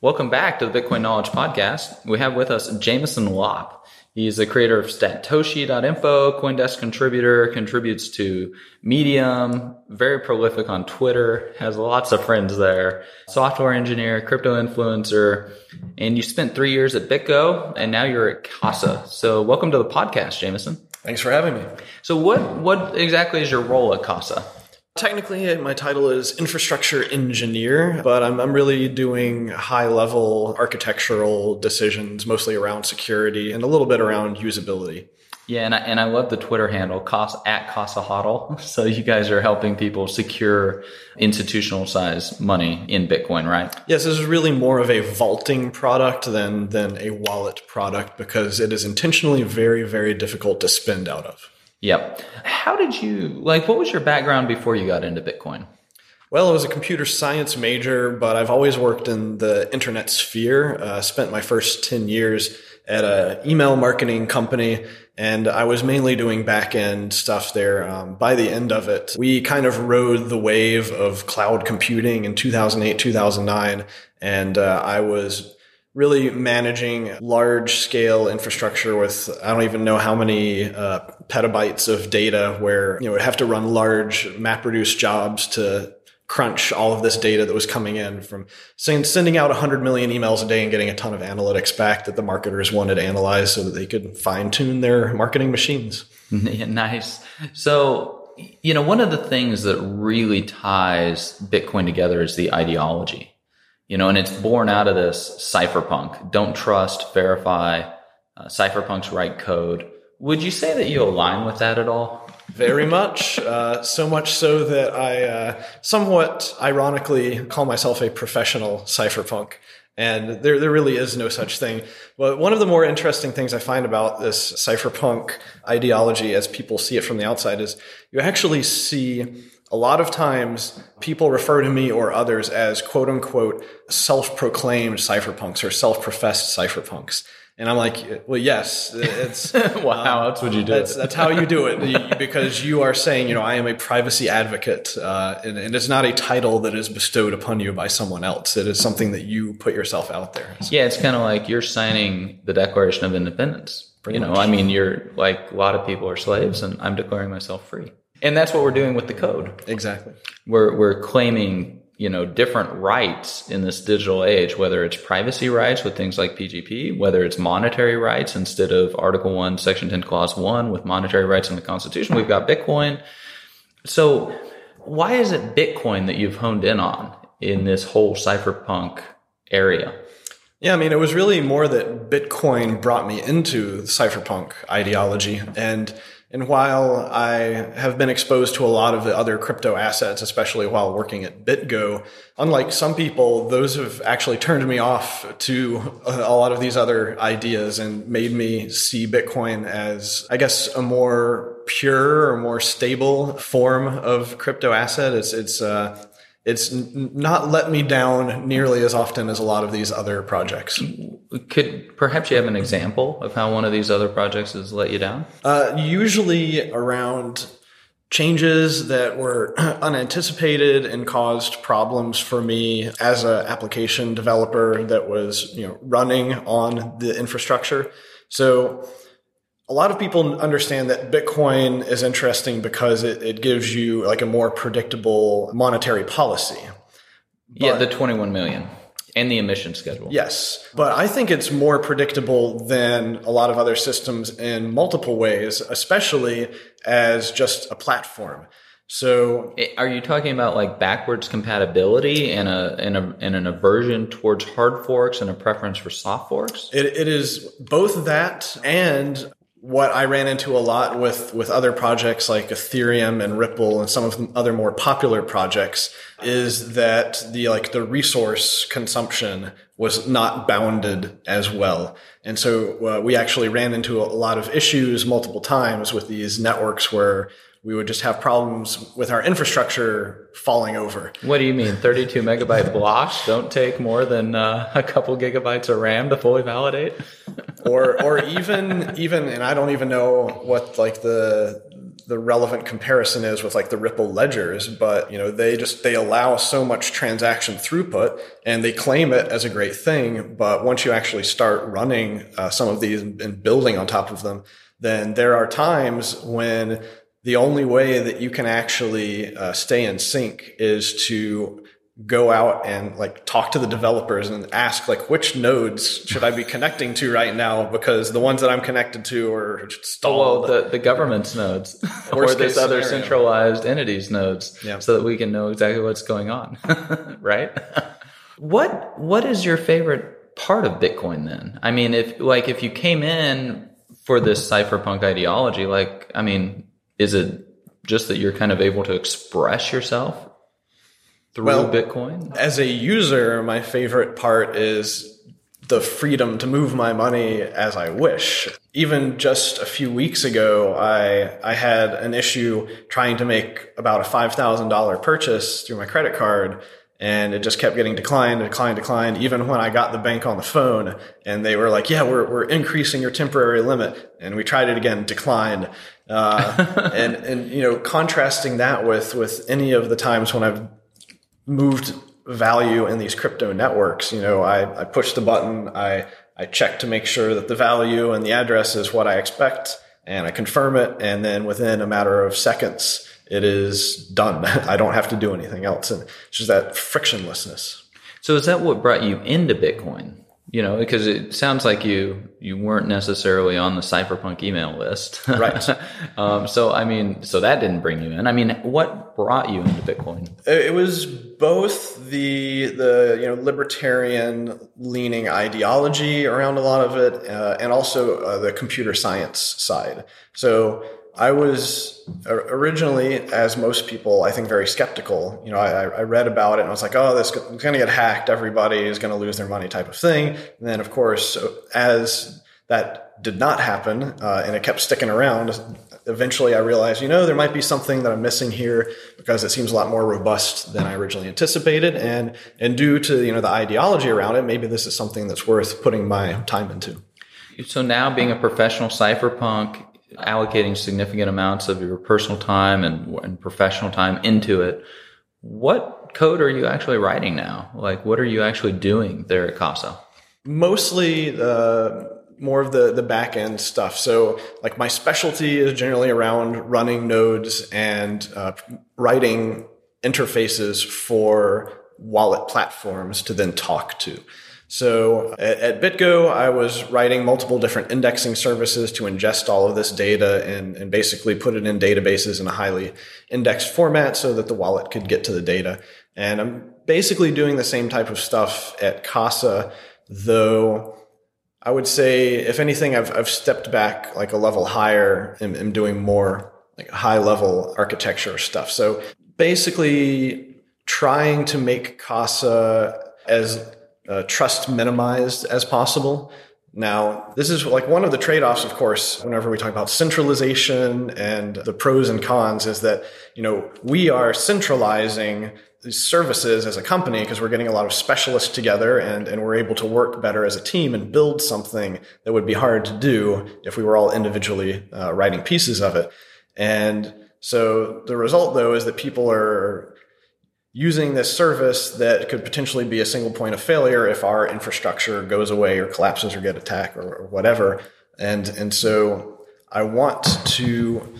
Welcome back to the Bitcoin Knowledge Podcast. We have with us Jameson Lopp. He's the creator of Statoshi.info, Coindesk contributor, contributes to Medium, very prolific on Twitter, has lots of friends there, software engineer, crypto influencer, and you spent three years at BitGo and now you're at Casa. So welcome to the podcast, Jameson. Thanks for having me. So what, what exactly is your role at Casa? Technically, my title is infrastructure engineer, but I'm, I'm really doing high level architectural decisions, mostly around security and a little bit around usability. Yeah, and I, and I love the Twitter handle Casa, at Casa Hodl. So you guys are helping people secure institutional size money in Bitcoin, right? Yes, this is really more of a vaulting product than than a wallet product because it is intentionally very very difficult to spend out of. Yep. How did you like? What was your background before you got into Bitcoin? Well, I was a computer science major, but I've always worked in the internet sphere. Uh, spent my first 10 years at a email marketing company and I was mainly doing back end stuff there. Um, by the end of it, we kind of rode the wave of cloud computing in 2008, 2009. And uh, I was really managing large scale infrastructure with I don't even know how many uh, petabytes of data where you know we have to run large MapReduce jobs to crunch all of this data that was coming in from sending out 100 million emails a day and getting a ton of analytics back that the marketers wanted analyzed so that they could fine tune their marketing machines. nice. So, you know, one of the things that really ties Bitcoin together is the ideology you know, and it's born out of this cypherpunk. Don't trust, verify. Uh, cypherpunks write code. Would you say that you align with that at all? Very much. Uh, so much so that I uh, somewhat ironically call myself a professional cypherpunk. And there, there really is no such thing. But one of the more interesting things I find about this cypherpunk ideology as people see it from the outside is you actually see a lot of times people refer to me or others as quote unquote self-proclaimed cypherpunks or self-professed cypherpunks. And I'm like, well, yes, it's wow. Um, that's what you do. That's, that's how you do it because you are saying, you know, I am a privacy advocate, uh, and, and, it's not a title that is bestowed upon you by someone else. It is something that you put yourself out there. Yeah, it's kind of like you're signing the Declaration of Independence. You know, much. I mean, you're like a lot of people are slaves, and I'm declaring myself free. And that's what we're doing with the code. Exactly. We're we're claiming, you know, different rights in this digital age, whether it's privacy rights with things like PGP, whether it's monetary rights instead of Article 1, Section 10, Clause 1 with monetary rights in the Constitution. We've got Bitcoin. So why is it Bitcoin that you've honed in on in this whole cypherpunk area? Yeah, I mean, it was really more that Bitcoin brought me into the cypherpunk ideology. And and while I have been exposed to a lot of the other crypto assets, especially while working at BitGo, unlike some people, those have actually turned me off to a lot of these other ideas and made me see Bitcoin as, I guess, a more pure or more stable form of crypto asset. It's, it's, uh, it's not let me down nearly as often as a lot of these other projects. Could perhaps you have an example of how one of these other projects has let you down? Uh, usually around changes that were unanticipated and caused problems for me as an application developer that was you know running on the infrastructure. So a lot of people understand that Bitcoin is interesting because it, it gives you like a more predictable monetary policy. But, yeah, the 21 million and the emission schedule. Yes. But I think it's more predictable than a lot of other systems in multiple ways, especially as just a platform. So Eh, Are you talking about like backwards compatibility and a and a and an aversion towards hard forks and a preference for soft forks? It, it is both that and what I ran into a lot with, with other projects like Ethereum and Ripple and some of the other more popular projects is that the, like the resource consumption was not bounded as well. And so uh, we actually ran into a lot of issues multiple times with these networks where we would just have problems with our infrastructure falling over. What do you mean? 32 megabyte blocks don't take more than uh, a couple gigabytes of RAM to fully validate? or or even even and I don't even know what like the the relevant comparison is with like the Ripple ledgers, but you know they just they allow so much transaction throughput and they claim it as a great thing. But once you actually start running uh, some of these and building on top of them, then there are times when the only way that you can actually uh, stay in sync is to go out and like talk to the developers and ask like which nodes should I be connecting to right now because the ones that I'm connected to are stalled. Well, the, the government's nodes or this other scenario. centralized entities nodes Yeah. so that we can know exactly what's going on, right? what what is your favorite part of Bitcoin then? I mean, if like if you came in for this cypherpunk ideology, like I mean, is it just that you're kind of able to express yourself through Well, Bitcoin? As a user, my favorite part is the freedom to move my money as I wish. Even just a few weeks ago, I I had an issue trying to make about a five thousand dollar purchase through my credit card, and it just kept getting declined, declined, declined. Even when I got the bank on the phone, and they were like, "Yeah, we're we're increasing your temporary limit," and we tried it again, declined. Uh, and and you know, contrasting that with with any of the times when I've moved value in these crypto networks. You know, I, I push the button, I, I check to make sure that the value and the address is what I expect, and I confirm it, and then within a matter of seconds, it is done. I don't have to do anything else. And it's just that frictionlessness. So is that what brought you into Bitcoin? You know, because it sounds like you you weren't necessarily on the cypherpunk email list, Right. um, so I mean, so that didn't bring you in. I mean, what brought you into Bitcoin? It was both the the you know libertarian leaning ideology around a lot of it, uh, and also uh, the computer science side. So I was originally, as most people, I think, very skeptical. You know, I, I read about it and I was like, "Oh, this is going to get hacked. Everybody is going to lose their money," type of thing. And then, of course, as that did not happen, uh, and it kept sticking around. Eventually, I realized, you know, there might be something that I'm missing here because it seems a lot more robust than I originally anticipated, and and due to you know the ideology around it, maybe this is something that's worth putting my time into. So now, being a professional cypherpunk, allocating significant amounts of your personal time and, and professional time into it, what code are you actually writing now? Like, what are you actually doing there at Casa? mostly uh, more of the the back end stuff. So like my specialty is generally around running nodes and uh, writing interfaces for wallet platforms to then talk to. So at, at BitGo, I was writing multiple different indexing services to ingest all of this data and, and basically put it in databases in a highly indexed format so that the wallet could get to the data. And I'm basically doing the same type of stuff at Casa, though I would say, if anything, I've, I've stepped back like a level higher and am doing more like high level architecture stuff. So basically trying to make Casa as uh, trust minimized as possible. Now, this is like one of the trade offs, of course, whenever we talk about centralization and the pros and cons is that, you know, we are centralizing these services as a company because we're getting a lot of specialists together and, and we're able to work better as a team and build something that would be hard to do if we were all individually uh, writing pieces of it. And so the result, though, is that people are using this service that could potentially be a single point of failure if our infrastructure goes away or collapses or get attacked or, or whatever. And and so I want to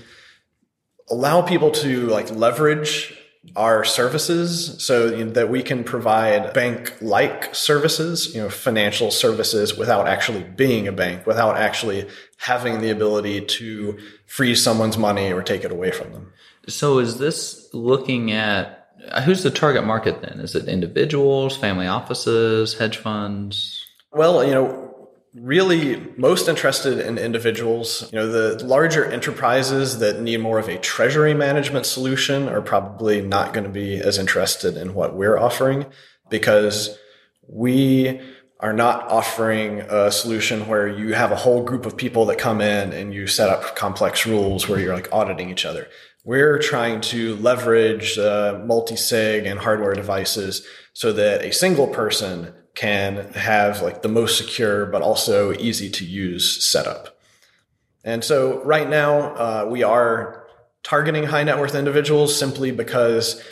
allow people to like leverage our services so you know, that we can provide bank like services, you know, financial services without actually being a bank, without actually having the ability to freeze someone's money or take it away from them. So is this looking at who's the target market then? Is it individuals, family offices, hedge funds? Well, you know, really most interested in individuals. You know, the larger enterprises that need more of a treasury management solution are probably not going to be as interested in what we're offering because we are not offering a solution where you have a whole group of people that come in and you set up complex rules where you're like auditing each other. We're trying to leverage uh, multi-sig and hardware devices so that a single person can have like the most secure but also easy to use setup. And so right now uh, we are targeting high net worth individuals simply because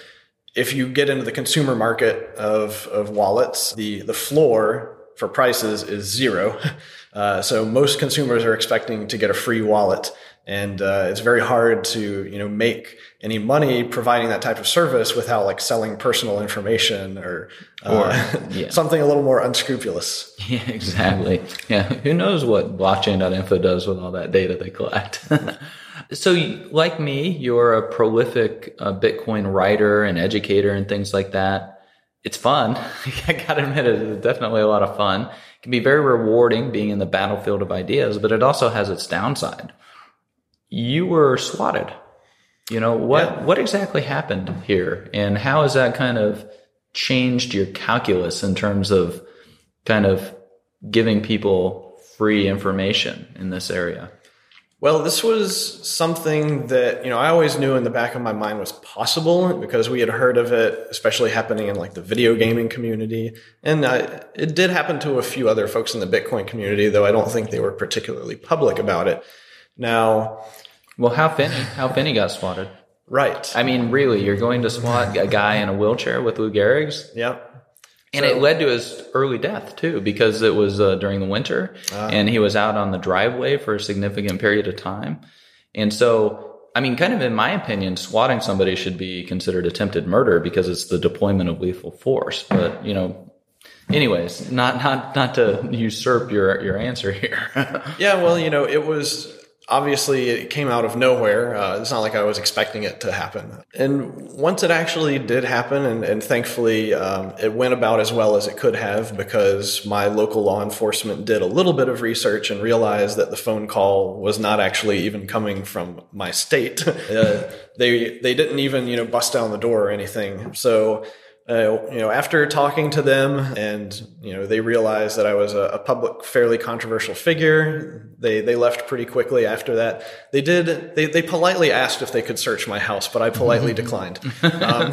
if you get into the consumer market of, of wallets, the, the floor for prices is zero. Uh, so most consumers are expecting to get a free wallet and uh, it's very hard to you know make any money providing that type of service without like selling personal information or, uh, or yeah. something a little more unscrupulous. Yeah, exactly. Yeah, who knows what blockchain.info does with all that data they collect. so, like me, you're a prolific uh, Bitcoin writer and educator and things like that. It's fun. I gotta admit, it's definitely a lot of fun. It can be very rewarding being in the battlefield of ideas, but it also has its downside you were swatted. You know, what, yeah. what exactly happened here and how has that kind of changed your calculus in terms of kind of giving people free information in this area? Well, this was something that, you know, I always knew in the back of my mind was possible because we had heard of it, especially happening in like the video gaming community. And I, it did happen to a few other folks in the Bitcoin community, though I don't think they were particularly public about it. Now, well, how Finney? Hal Finney got swatted? Right. I mean, really, you're going to swat a guy in a wheelchair with Lou Gehrig's? Yep. And so, it led to his early death too, because it was uh, during the winter, uh, and he was out on the driveway for a significant period of time. And so, I mean, kind of in my opinion, swatting somebody should be considered attempted murder because it's the deployment of lethal force. But you know, anyways, not not not to usurp your your answer here. yeah, well, you know, it was obviously it came out of nowhere. Uh, it's not like I was expecting it to happen. And once it actually did happen, and, and thankfully um, it went about as well as it could have because my local law enforcement did a little bit of research and realized that the phone call was not actually even coming from my state. uh, they they didn't even you know bust down the door or anything. So uh, you know, after talking to them and, you know, they realized that I was a, a, public, fairly controversial figure. They, they left pretty quickly after that. They did, they, they politely asked if they could search my house, but I politely declined. Um,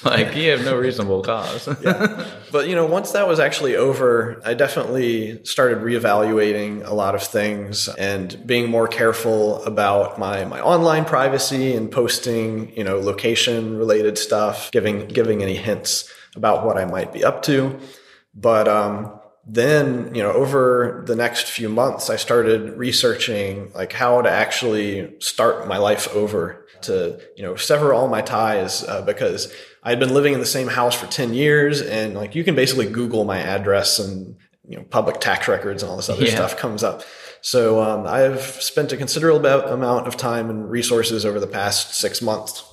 like you have no reasonable cause. yeah. But you know, once that was actually over, I definitely started reevaluating a lot of things and being more careful about my my online privacy and posting, you know, location related stuff, giving giving any hints about what I might be up to. But um then, you know, over the next few months, I started researching like how to actually start my life over to, you know, sever all my ties uh, because I had been living in the same house for 10 years and like you can basically Google my address and, you know, public tax records and all this other yeah. stuff comes up. So, um, I've spent a considerable amount of time and resources over the past six months,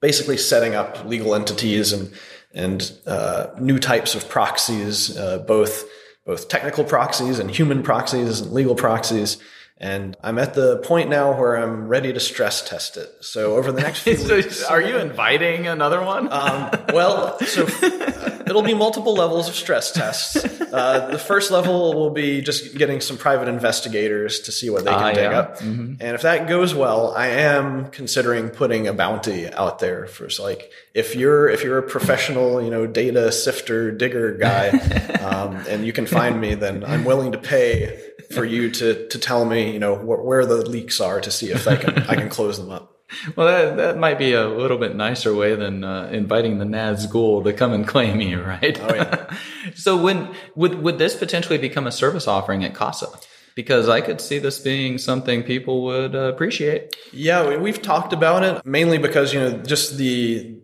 basically setting up legal entities and, and, uh, new types of proxies, uh, both, both technical proxies and human proxies and legal proxies and I'm at the point now where I'm ready to stress test it. So over the next few so weeks, are you inviting another one? um, well, so uh, it'll be multiple levels of stress tests. Uh, the first level will be just getting some private investigators to see what they can uh, dig yeah. up, mm-hmm. and if that goes well, I am considering putting a bounty out there for like if you're if you're a professional, you know, data sifter digger guy, um, and you can find me, then I'm willing to pay for you to to tell me, you know, wh- where the leaks are to see if I can I can close them up. Well, that, that might be a little bit nicer way than uh, inviting the Nazgul to come and claim you, right? Oh, yeah. so when would would this potentially become a service offering at Casa? Because I could see this being something people would uh, appreciate. Yeah, we've talked about it mainly because you know just the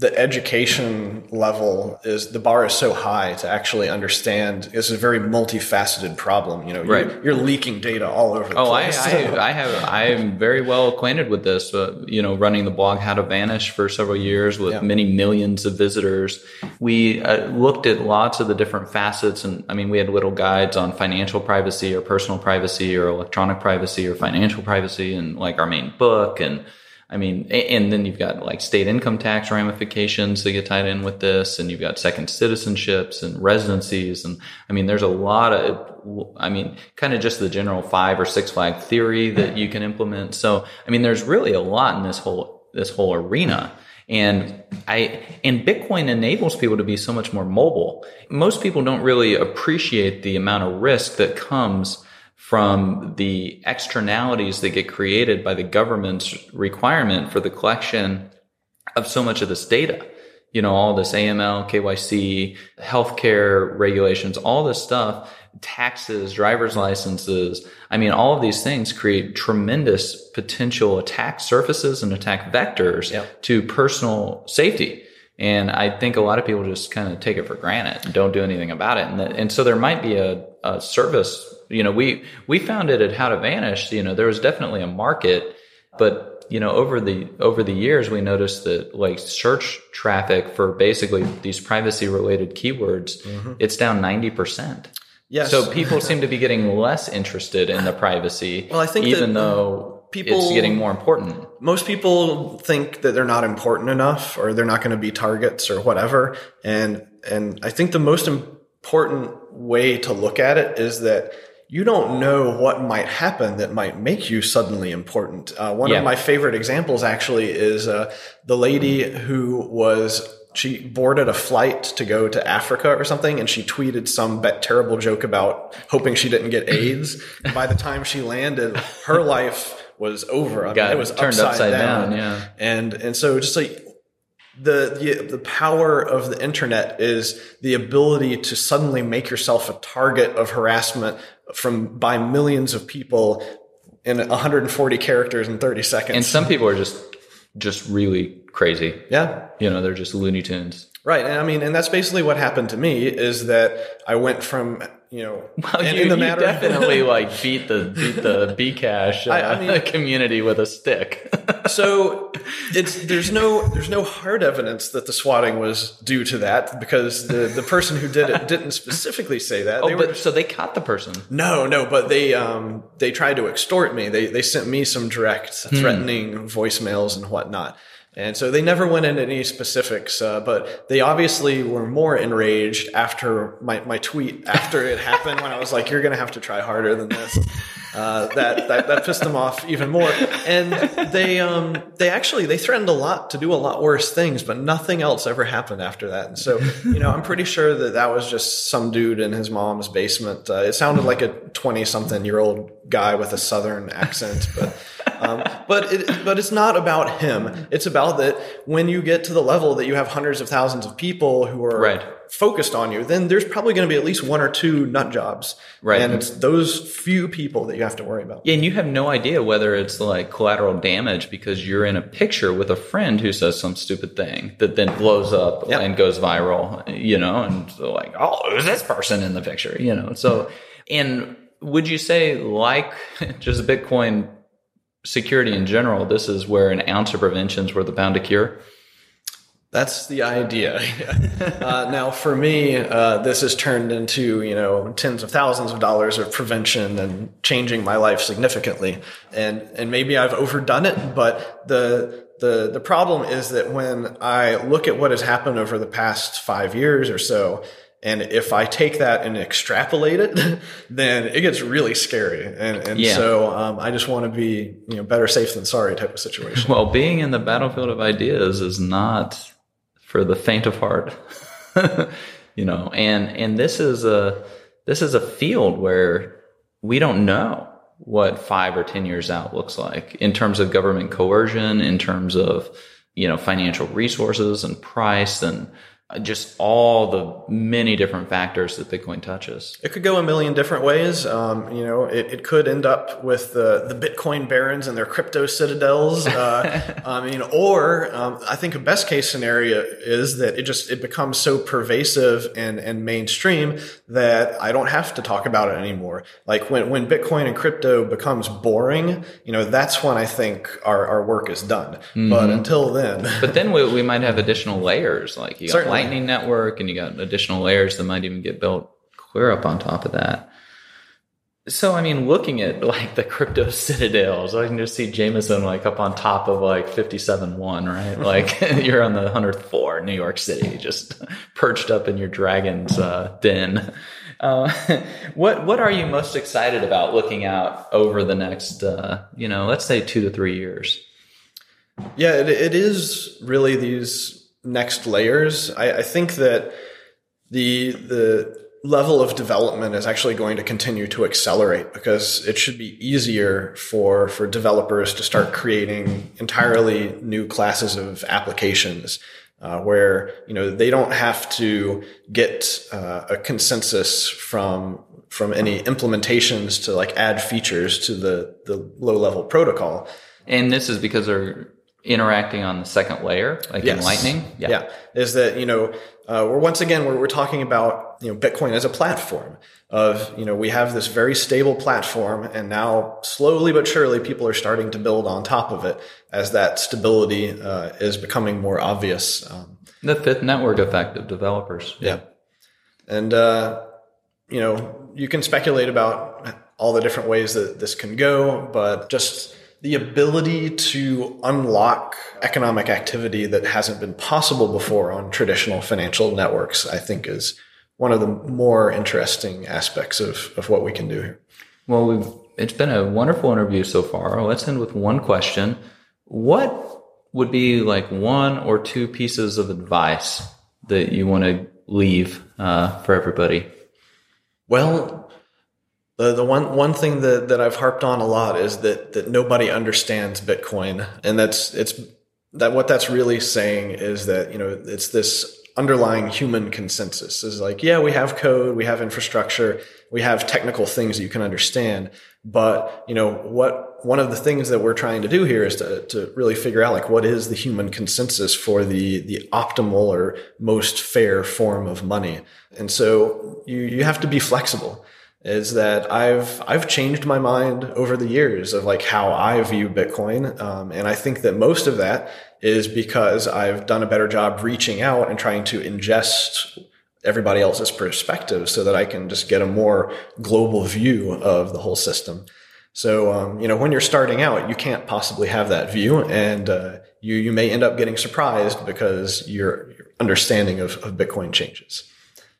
the education level is the bar is so high to actually understand. It's a very multifaceted problem. You know, Right. you're, you're leaking data all over the Oh, I, place. I, I have. I am very well acquainted with this. Uh, you know, running the blog How to Vanish for several years with Yeah. many millions of visitors. We uh, looked at lots of the different facets, and I mean, we had little guides on financial privacy or personal privacy or electronic privacy or financial privacy, and like our main book and. I mean, and then you've got like state income tax ramifications that get tied in with this, and you've got second citizenships and residencies, and I mean, there's a lot of, I mean, kind of just the general five or six flag theory that you can implement. So, I mean, there's really a lot in this whole this whole arena. And I and Bitcoin enables people to be so much more mobile. Most people don't really appreciate the amount of risk that comes from the externalities that get created by the government's requirement for the collection of so much of this data. You know, all this AML, KYC, healthcare regulations, all this stuff, taxes, driver's licenses. I mean, all of these things create tremendous potential attack surfaces and attack vectors Yep. to personal safety. And I think a lot of people just kind of take it for granted and don't do anything about it. And, that, and so there might be a, a service, you know, we, we found it at How to Vanish, you know, there was definitely a market, but you know, over the, over the years, we noticed that like search traffic for basically these privacy related keywords, mm-hmm. it's down 90%. Yes. So people seem to be getting less interested in the privacy. Well, I think even that though people- it's getting more important. most people think that they're not important enough or they're not going to be targets or whatever and and i think the most important way to look at it is that you don't know what might happen that might make you suddenly important. Uh, one Yeah. of my favorite examples actually is uh, the lady who was she boarded a flight to go to Africa or something, and she tweeted some terrible joke about hoping she didn't get AIDS. By the time she landed, her life was over. I mean, it was turned upside down, yeah. and and so just like the, the the power of the internet is the ability to suddenly make yourself a target of harassment from by millions of people in 140 characters in 30 seconds. And some people are just just really crazy. yeah, You know, they're just Looney Tunes. right. And I mean, and that's basically what happened to me is that I went from you know Well, and you, in the matter definitely like beat the beat the Bcash uh, I- I mean- community with a stick. so it's there's no there's no hard evidence that the swatting was due to that because the the person who did it didn't specifically say that. oh, They were but so they caught the person. No, no, but they um they tried to extort me. They they sent me some direct threatening voicemails and whatnot. And so they never went into any specifics, uh, but they obviously were more enraged after my, my tweet after it happened when I was like, "You're going to have to try harder than this." Uh, that, that that pissed them off even more, and they um they actually they threatened a lot to do a lot worse things, but nothing else ever happened after that. And so you know I'm pretty sure that that was just some dude in his mom's basement. Uh, it sounded like a twenty something year old guy with a southern accent, but. Um, but it, but it's not about him. It's about that when you get to the level that you have hundreds of thousands of people who are Right. focused on you, then there's probably going to be at least one or two nut jobs, Right. And it's those few people that you have to worry about. Yeah, and you have no idea whether it's like collateral damage because you're in a picture with a friend who says some stupid thing that then blows up Yep. and goes viral, you know, and like, oh, who's this person in the picture, you know? So, and would you say like just Bitcoin security in general, this is where an ounce of prevention is worth a pound of cure? That's the idea. uh, now, for me, uh, this has turned into you know tens of thousands of dollars of prevention and changing my life significantly. And and maybe I've overdone it, but the the the problem is that when I look at what has happened over the past five years or so. And if I take that and extrapolate it, then it gets really scary. And, and Yeah. so um, I just want to be, you know, better safe than sorry type of situation. Well, being in the battlefield of ideas is not for the faint of heart. you know, and and this is a this is a field where we don't know what 5 or 10 years out looks like in terms of government coercion, in terms of, you know, financial resources and price and just all the many different factors that Bitcoin touches. It could go a million different ways. Um, you know, it, it could end up with the, the Bitcoin barons and their crypto citadels. Uh, I mean, or um, I think a best case scenario is that it just it becomes so pervasive and and mainstream that I don't have to talk about it anymore. Like when when Bitcoin and crypto becomes boring, you know, that's when I think our, our work is done. Mm-hmm. But until then, but then we, we might have additional layers. Like you Certainly. Lightning Network, and you got additional layers that might even get built clear up on top of that. So, I mean, looking at like the crypto citadels, I can just see Jameson like up on top of like 57 1, right? Like you're on the 100th floor, New York City, just perched up in your dragon's uh, den. Uh, what what are you most excited about looking out over the next, uh, you know, let's say two to three years? Yeah, it, it is really these next layers. I, I think that the the level of development is actually going to continue to accelerate because it should be easier for for developers to start creating entirely new classes of applications uh, where you know they don't have to get uh, a consensus from from any implementations to like add features to the the low level protocol and this is because they're interacting on the second layer, like yes. in Lightning. Yeah. yeah. Is that, you know, uh, we're once again, we're, we're talking about, you know, Bitcoin as a platform of, you know, we have this very stable platform and now slowly but surely people are starting to build on top of it as that stability uh, is becoming more obvious. Um, the fifth network effect of developers. Yeah. yeah. And, uh, you know, you can speculate about all the different ways that this can go, but just the ability to unlock economic activity that hasn't been possible before on traditional financial networks, I think is one of the more interesting aspects of, of what we can do here. Well, we've, it's been a wonderful interview so far. Let's end with one question. What would be like one or two pieces of advice that you want to leave uh, for everybody? Well, the, the one one thing that, that I've harped on a lot is that that nobody understands Bitcoin, and that's it's that what that's really saying is that you know it's this underlying human consensus is like yeah we have code we have infrastructure we have technical things that you can understand. But you know what one of the things that we're trying to do here is to, to really figure out like what is the human consensus for the the optimal or most fair form of money? And so you you have to be flexible is that I've I've changed my mind over the years of like how I view Bitcoin, um, and I think that most of that is because I've done a better job reaching out and trying to ingest everybody else's perspective so that I can just get a more global view of the whole system. So um, you know when you're starting out, you can't possibly have that view, and uh, you you may end up getting surprised because your, your understanding of, of Bitcoin changes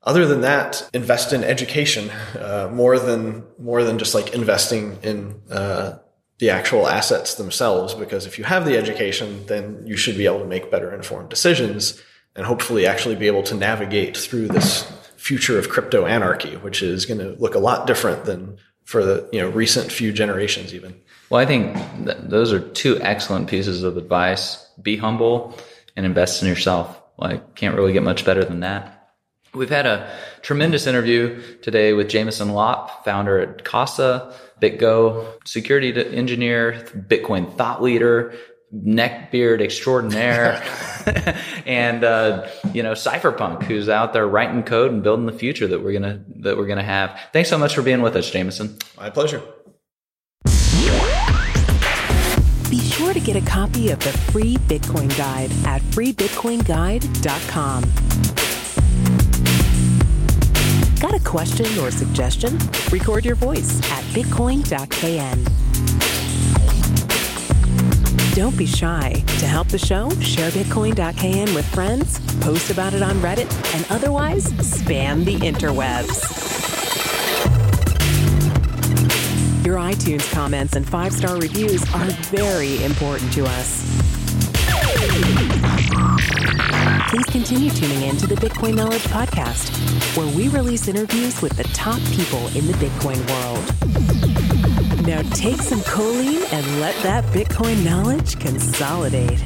other than that, invest in education uh, more than more than just like investing in uh, the actual assets themselves. Because if you have the education, then you should be able to make better informed decisions and hopefully actually be able to navigate through this future of crypto anarchy, which is going to look a lot different than for the you know recent few generations even. Well, I think th- those are two excellent pieces of advice. Be humble and invest in yourself. Like, can't really get much better than that. We've had a tremendous interview today with Jameson Lopp, founder at Casa, BitGo, security engineer, Bitcoin thought leader, neckbeard extraordinaire, and uh, you know cypherpunk, who's out there writing code and building the future that we're gonna that we're gonna have. Thanks so much for being with us, Jameson. My pleasure. Be sure to get a copy of the free Bitcoin Guide at freebitcoinguide.com. Got a question or suggestion? Record your voice at bitcoin.kn. Don't be shy. To help the show, share bitcoin.kn with friends, post about it on Reddit, and otherwise spam the interwebs. Your iTunes comments and five star reviews are very important to us. Please continue tuning in to the Bitcoin Knowledge Podcast, where we release interviews with the top people in the Bitcoin world. Now take some choline and let that Bitcoin knowledge consolidate.